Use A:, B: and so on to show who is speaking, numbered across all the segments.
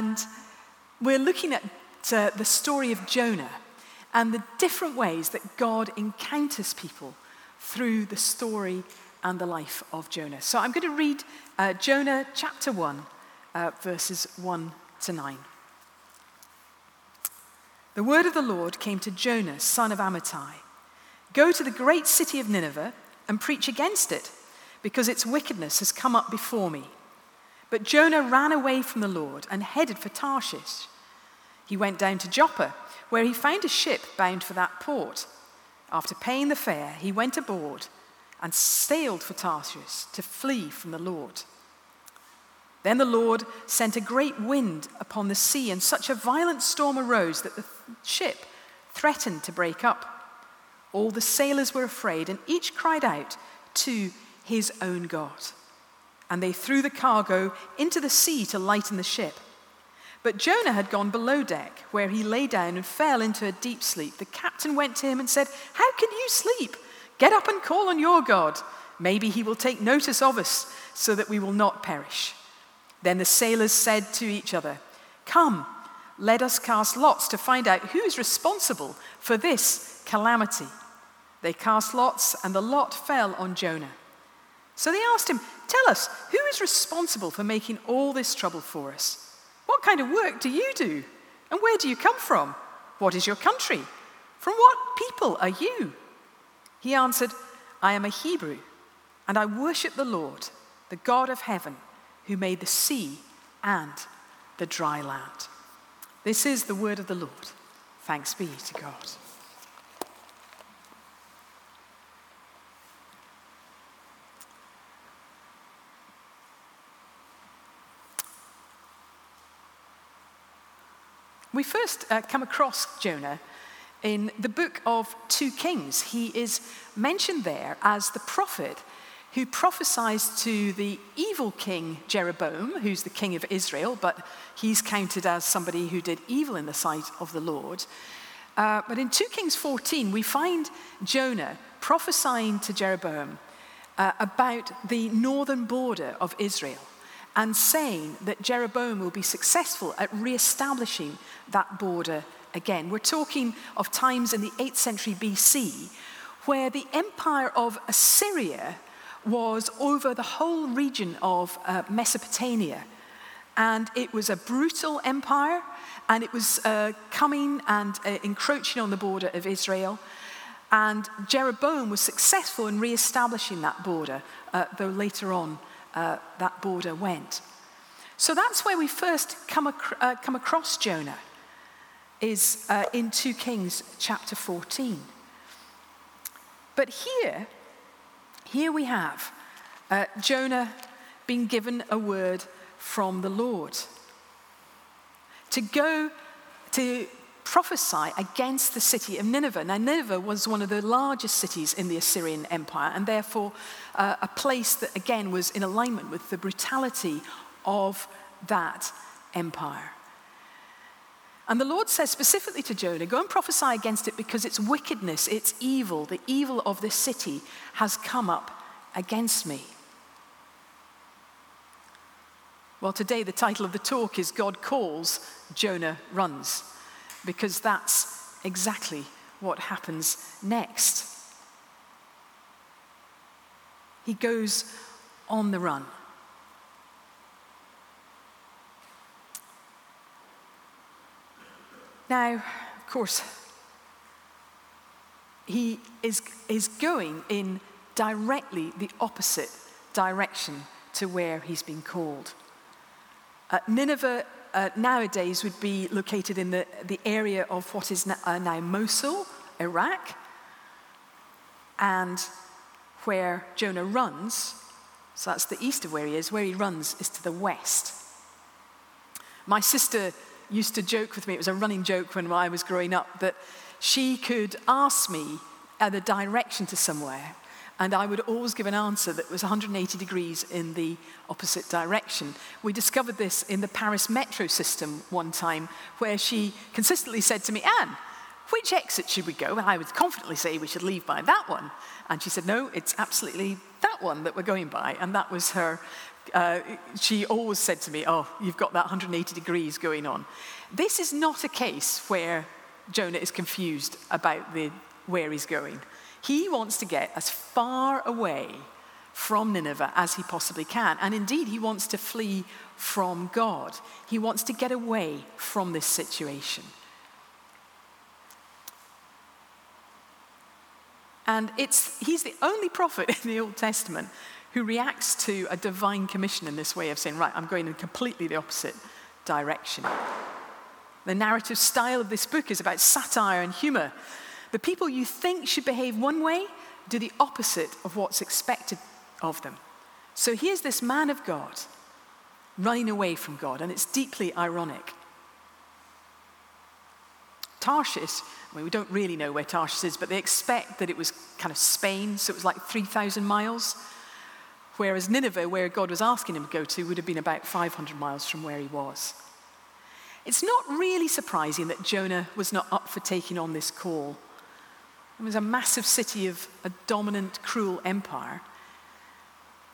A: And we're looking at uh, the story of Jonah and the different ways that God encounters people through the story and the life of Jonah. So I'm going to read uh, Jonah chapter 1, uh, verses 1 to 9. The word of the Lord came to Jonah, son of Amittai Go to the great city of Nineveh and preach against it, because its wickedness has come up before me. But Jonah ran away from the Lord and headed for Tarshish. He went down to Joppa, where he found a ship bound for that port. After paying the fare, he went aboard and sailed for Tarshish to flee from the Lord. Then the Lord sent a great wind upon the sea, and such a violent storm arose that the ship threatened to break up. All the sailors were afraid, and each cried out to his own God and they threw the cargo into the sea to lighten the ship. But Jonah had gone below deck, where he lay down and fell into a deep sleep. The captain went to him and said, How can you sleep? Get up and call on your God. Maybe he will take notice of us so that we will not perish. Then the sailors said to each other, Come, let us cast lots to find out who is responsible for this calamity. They cast lots, and the lot fell on Jonah. So they asked him, Tell us, who is responsible for making all this trouble for us? What kind of work do you do? And where do you come from? What is your country? From what people are you? He answered, I am a Hebrew, and I worship the Lord, the God of heaven, who made the sea and the dry land. This is the word of the Lord. Thanks be to God. We first uh, come across Jonah in the book of 2 Kings. He is mentioned there as the prophet who prophesies to the evil king Jeroboam, who's the king of Israel, but he's counted as somebody who did evil in the sight of the Lord. Uh, but in 2 Kings 14, we find Jonah prophesying to Jeroboam uh, about the northern border of Israel and saying that Jeroboam will be successful at re-establishing that border again. We're talking of times in the 8th century BC where the empire of Assyria was over the whole region of uh, Mesopotamia. And it was a brutal empire, and it was uh, coming and uh, encroaching on the border of Israel. And Jeroboam was successful in re establishing that border, uh, though later on uh, that border went. So that's where we first come, ac- uh, come across Jonah, is uh, in 2 Kings chapter 14. But here, here we have uh, Jonah being given a word from the Lord to go to prophesy against the city of Nineveh. Now, Nineveh was one of the largest cities in the Assyrian Empire, and therefore uh, a place that, again, was in alignment with the brutality of that empire. And the Lord says specifically to Jonah, Go and prophesy against it because its wickedness, its evil, the evil of this city has come up against me. Well, today the title of the talk is God Calls, Jonah Runs because that's exactly what happens next. He goes on the run. Now, of course, he is, is going in directly the opposite direction to where he's been called. Uh, Nineveh uh, nowadays would be located in the, the area of what is now, uh, now Mosul, Iraq, and where Jonah runs, so that's the east of where he is, where he runs is to the west. My sister used to joke with me, it was a running joke when I was growing up, that she could ask me the direction to somewhere, and I would always give an answer that was 180 degrees in the opposite direction. We discovered this in the Paris metro system one time, where she consistently said to me, Anne, which exit should we go? And I would confidently say we should leave by that one. And she said, no, it's absolutely that one that we're going by. And that was her uh, she always said to me, Oh, you've got that 180 degrees going on. This is not a case where Jonah is confused about the, where he's going. He wants to get as far away from Nineveh as he possibly can. And indeed, he wants to flee from God. He wants to get away from this situation. And it's, he's the only prophet in the Old Testament who reacts to a divine commission in this way of saying, Right, I'm going in completely the opposite direction. The narrative style of this book is about satire and humor. The people you think should behave one way do the opposite of what's expected of them. So here's this man of God running away from God, and it's deeply ironic. Tarshish, I mean, we don't really know where Tarshish is, but they expect that it was kind of Spain, so it was like 3,000 miles. Whereas Nineveh, where God was asking him to go to, would have been about 500 miles from where he was. It's not really surprising that Jonah was not up for taking on this call. It was a massive city of a dominant, cruel empire.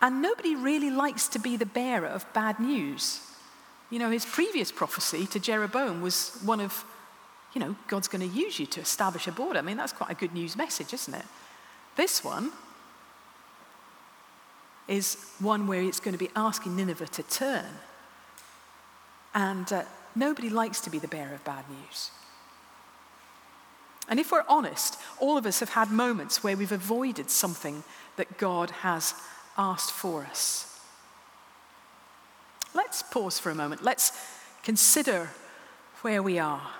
A: And nobody really likes to be the bearer of bad news. You know, his previous prophecy to Jeroboam was one of, you know, God's going to use you to establish a border. I mean, that's quite a good news message, isn't it? This one is one where it's going to be asking Nineveh to turn. And uh, nobody likes to be the bearer of bad news. And if we're honest, all of us have had moments where we've avoided something that God has asked for us. Let's pause for a moment. Let's consider where we are.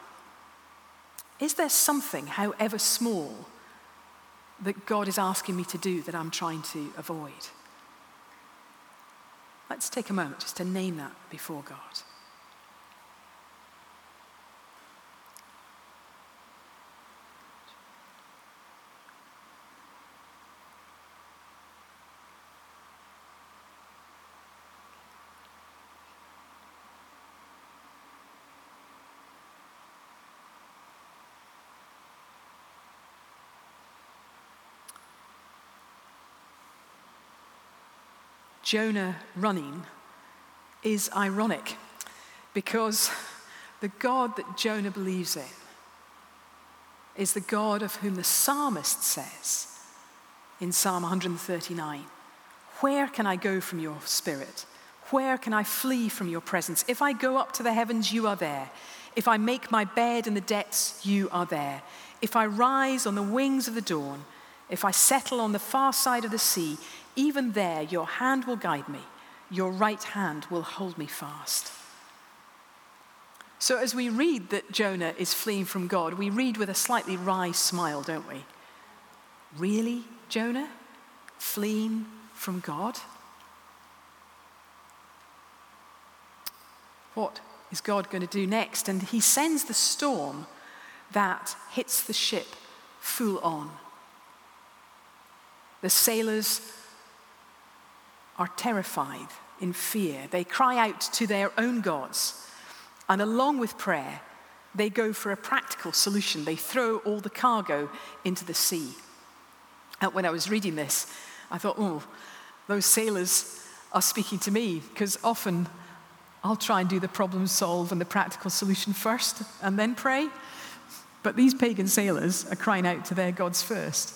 A: Is there something, however small, that God is asking me to do that I'm trying to avoid? Let's take a moment just to name that before God. Jonah running is ironic because the God that Jonah believes in is the God of whom the psalmist says in Psalm 139 Where can I go from your spirit? Where can I flee from your presence? If I go up to the heavens, you are there. If I make my bed in the depths, you are there. If I rise on the wings of the dawn, if I settle on the far side of the sea, even there your hand will guide me, your right hand will hold me fast. So, as we read that Jonah is fleeing from God, we read with a slightly wry smile, don't we? Really, Jonah? Fleeing from God? What is God going to do next? And he sends the storm that hits the ship full on. The sailors are terrified in fear. They cry out to their own gods. And along with prayer, they go for a practical solution. They throw all the cargo into the sea. And when I was reading this, I thought, oh, those sailors are speaking to me, because often I'll try and do the problem solve and the practical solution first and then pray. But these pagan sailors are crying out to their gods first.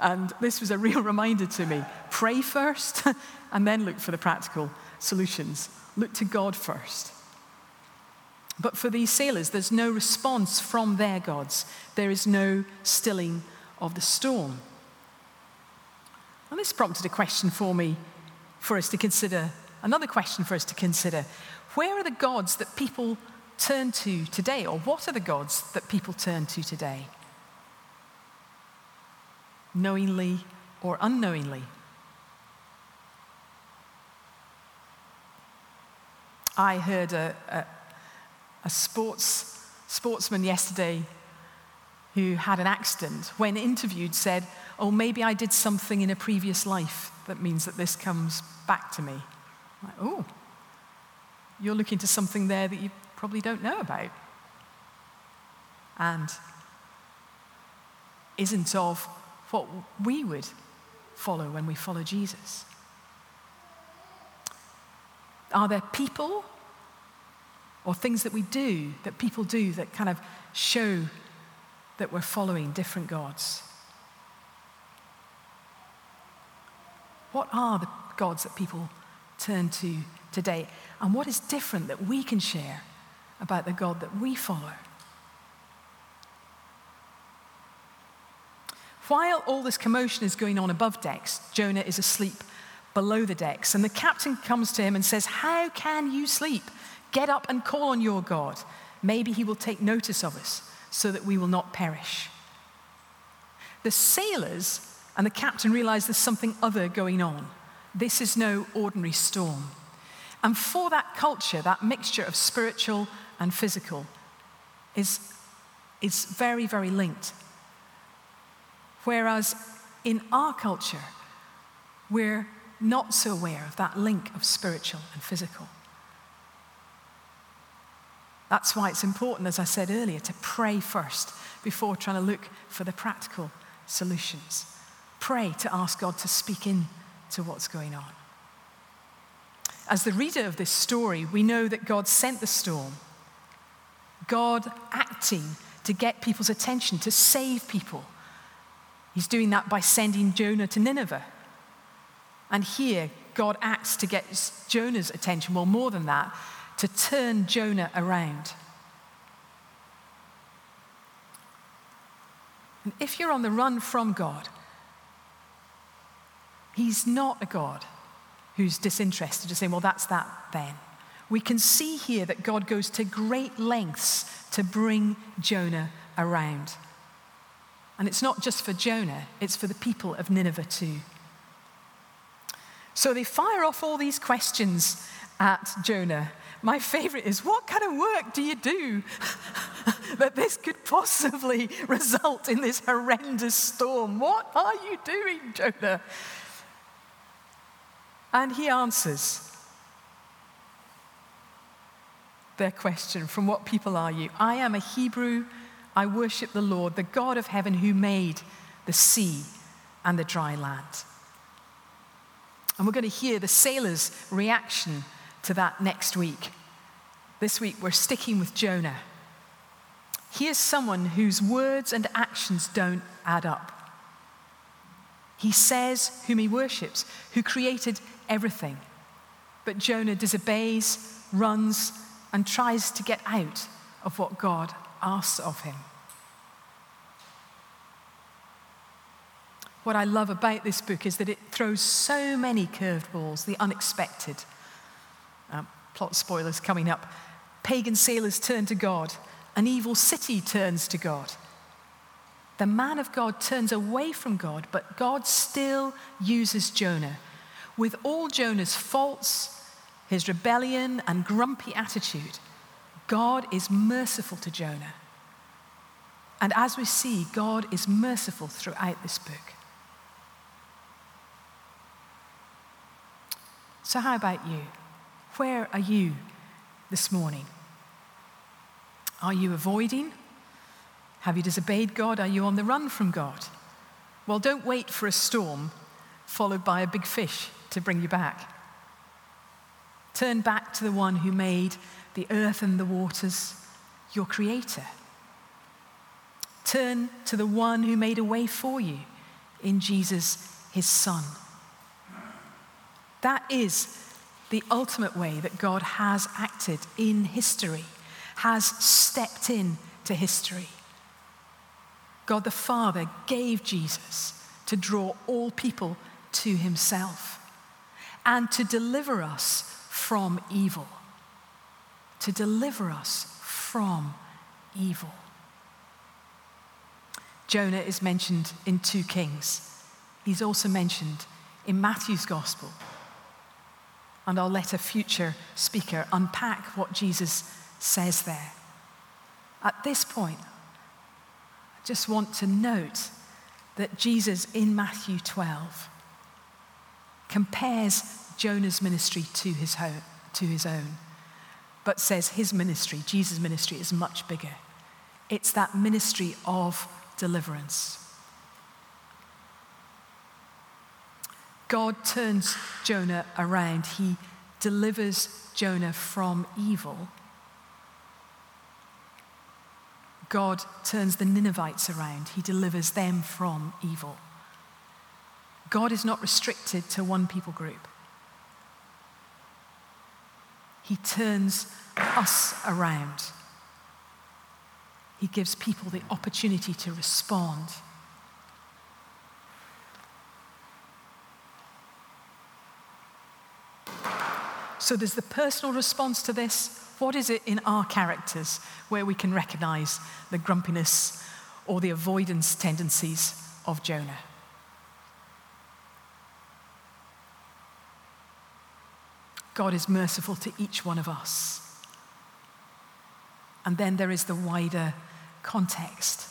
A: And this was a real reminder to me pray first and then look for the practical solutions. Look to God first. But for these sailors, there's no response from their gods, there is no stilling of the storm. And this prompted a question for me for us to consider, another question for us to consider. Where are the gods that people turn to today, or what are the gods that people turn to today? Knowingly or unknowingly? I heard a, a, a sports, sportsman yesterday who had an accident, when interviewed, said, Oh, maybe I did something in a previous life that means that this comes back to me. Like, oh, you're looking to something there that you probably don't know about. And isn't of what we would follow when we follow Jesus. Are there people or things that we do, that people do, that kind of show that we're following different gods? What are the gods that people turn to today? And what is different that we can share about the God that we follow? While all this commotion is going on above decks, Jonah is asleep below the decks. And the captain comes to him and says, How can you sleep? Get up and call on your God. Maybe he will take notice of us so that we will not perish. The sailors and the captain realize there's something other going on. This is no ordinary storm. And for that culture, that mixture of spiritual and physical is, is very, very linked. Whereas in our culture, we're not so aware of that link of spiritual and physical. That's why it's important, as I said earlier, to pray first before trying to look for the practical solutions. Pray to ask God to speak in to what's going on. As the reader of this story, we know that God sent the storm, God acting to get people's attention, to save people. He's doing that by sending Jonah to Nineveh. And here, God acts to get Jonah's attention, well, more than that, to turn Jonah around. And if you're on the run from God, He's not a God who's disinterested, just saying, well, that's that then. We can see here that God goes to great lengths to bring Jonah around. And it's not just for Jonah, it's for the people of Nineveh too. So they fire off all these questions at Jonah. My favorite is what kind of work do you do that this could possibly result in this horrendous storm? What are you doing, Jonah? And he answers their question from what people are you? I am a Hebrew. I worship the Lord, the God of heaven who made the sea and the dry land. And we're going to hear the sailors' reaction to that next week. This week, we're sticking with Jonah. Here's someone whose words and actions don't add up. He says whom he worships, who created everything. But Jonah disobeys, runs, and tries to get out of what God asks of him. What I love about this book is that it throws so many curved balls, the unexpected. Um, plot spoilers coming up. Pagan sailors turn to God, an evil city turns to God. The man of God turns away from God, but God still uses Jonah. With all Jonah's faults, his rebellion, and grumpy attitude, God is merciful to Jonah. And as we see, God is merciful throughout this book. So, how about you? Where are you this morning? Are you avoiding? Have you disobeyed God? Are you on the run from God? Well, don't wait for a storm followed by a big fish to bring you back. Turn back to the one who made the earth and the waters, your creator. Turn to the one who made a way for you in Jesus, his son. That is the ultimate way that God has acted in history, has stepped in to history. God the Father gave Jesus to draw all people to himself and to deliver us from evil. To deliver us from evil. Jonah is mentioned in 2 Kings. He's also mentioned in Matthew's Gospel and I'll let a future speaker unpack what Jesus says there. At this point, I just want to note that Jesus in Matthew 12 compares Jonah's ministry to his, home, to his own, but says his ministry, Jesus' ministry, is much bigger. It's that ministry of deliverance. God turns Jonah around. He delivers Jonah from evil, God turns the Ninevites around. He delivers them from evil. God is not restricted to one people group. He turns us around. He gives people the opportunity to respond. So there's the personal response to this. What is it in our characters where we can recognize the grumpiness or the avoidance tendencies of Jonah? God is merciful to each one of us. And then there is the wider context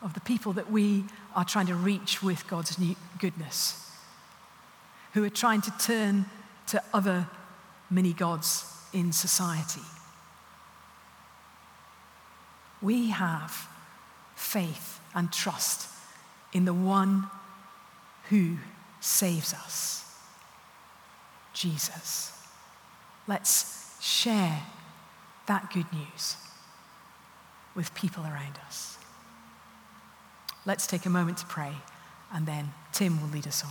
A: of the people that we are trying to reach with God's goodness, who are trying to turn to other mini gods in society. We have faith and trust in the one who saves us, Jesus. Let's share that good news with people around us. Let's take a moment to pray, and then Tim will lead us on.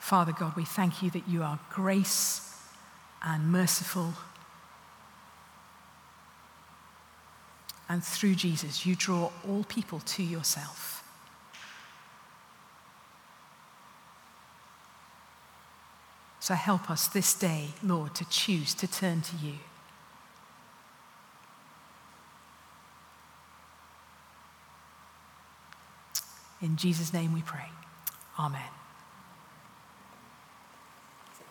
A: Father God, we thank you that you are grace and merciful And through Jesus, you draw all people to yourself. So help us this day, Lord, to choose to turn to you. In Jesus' name we pray. Amen.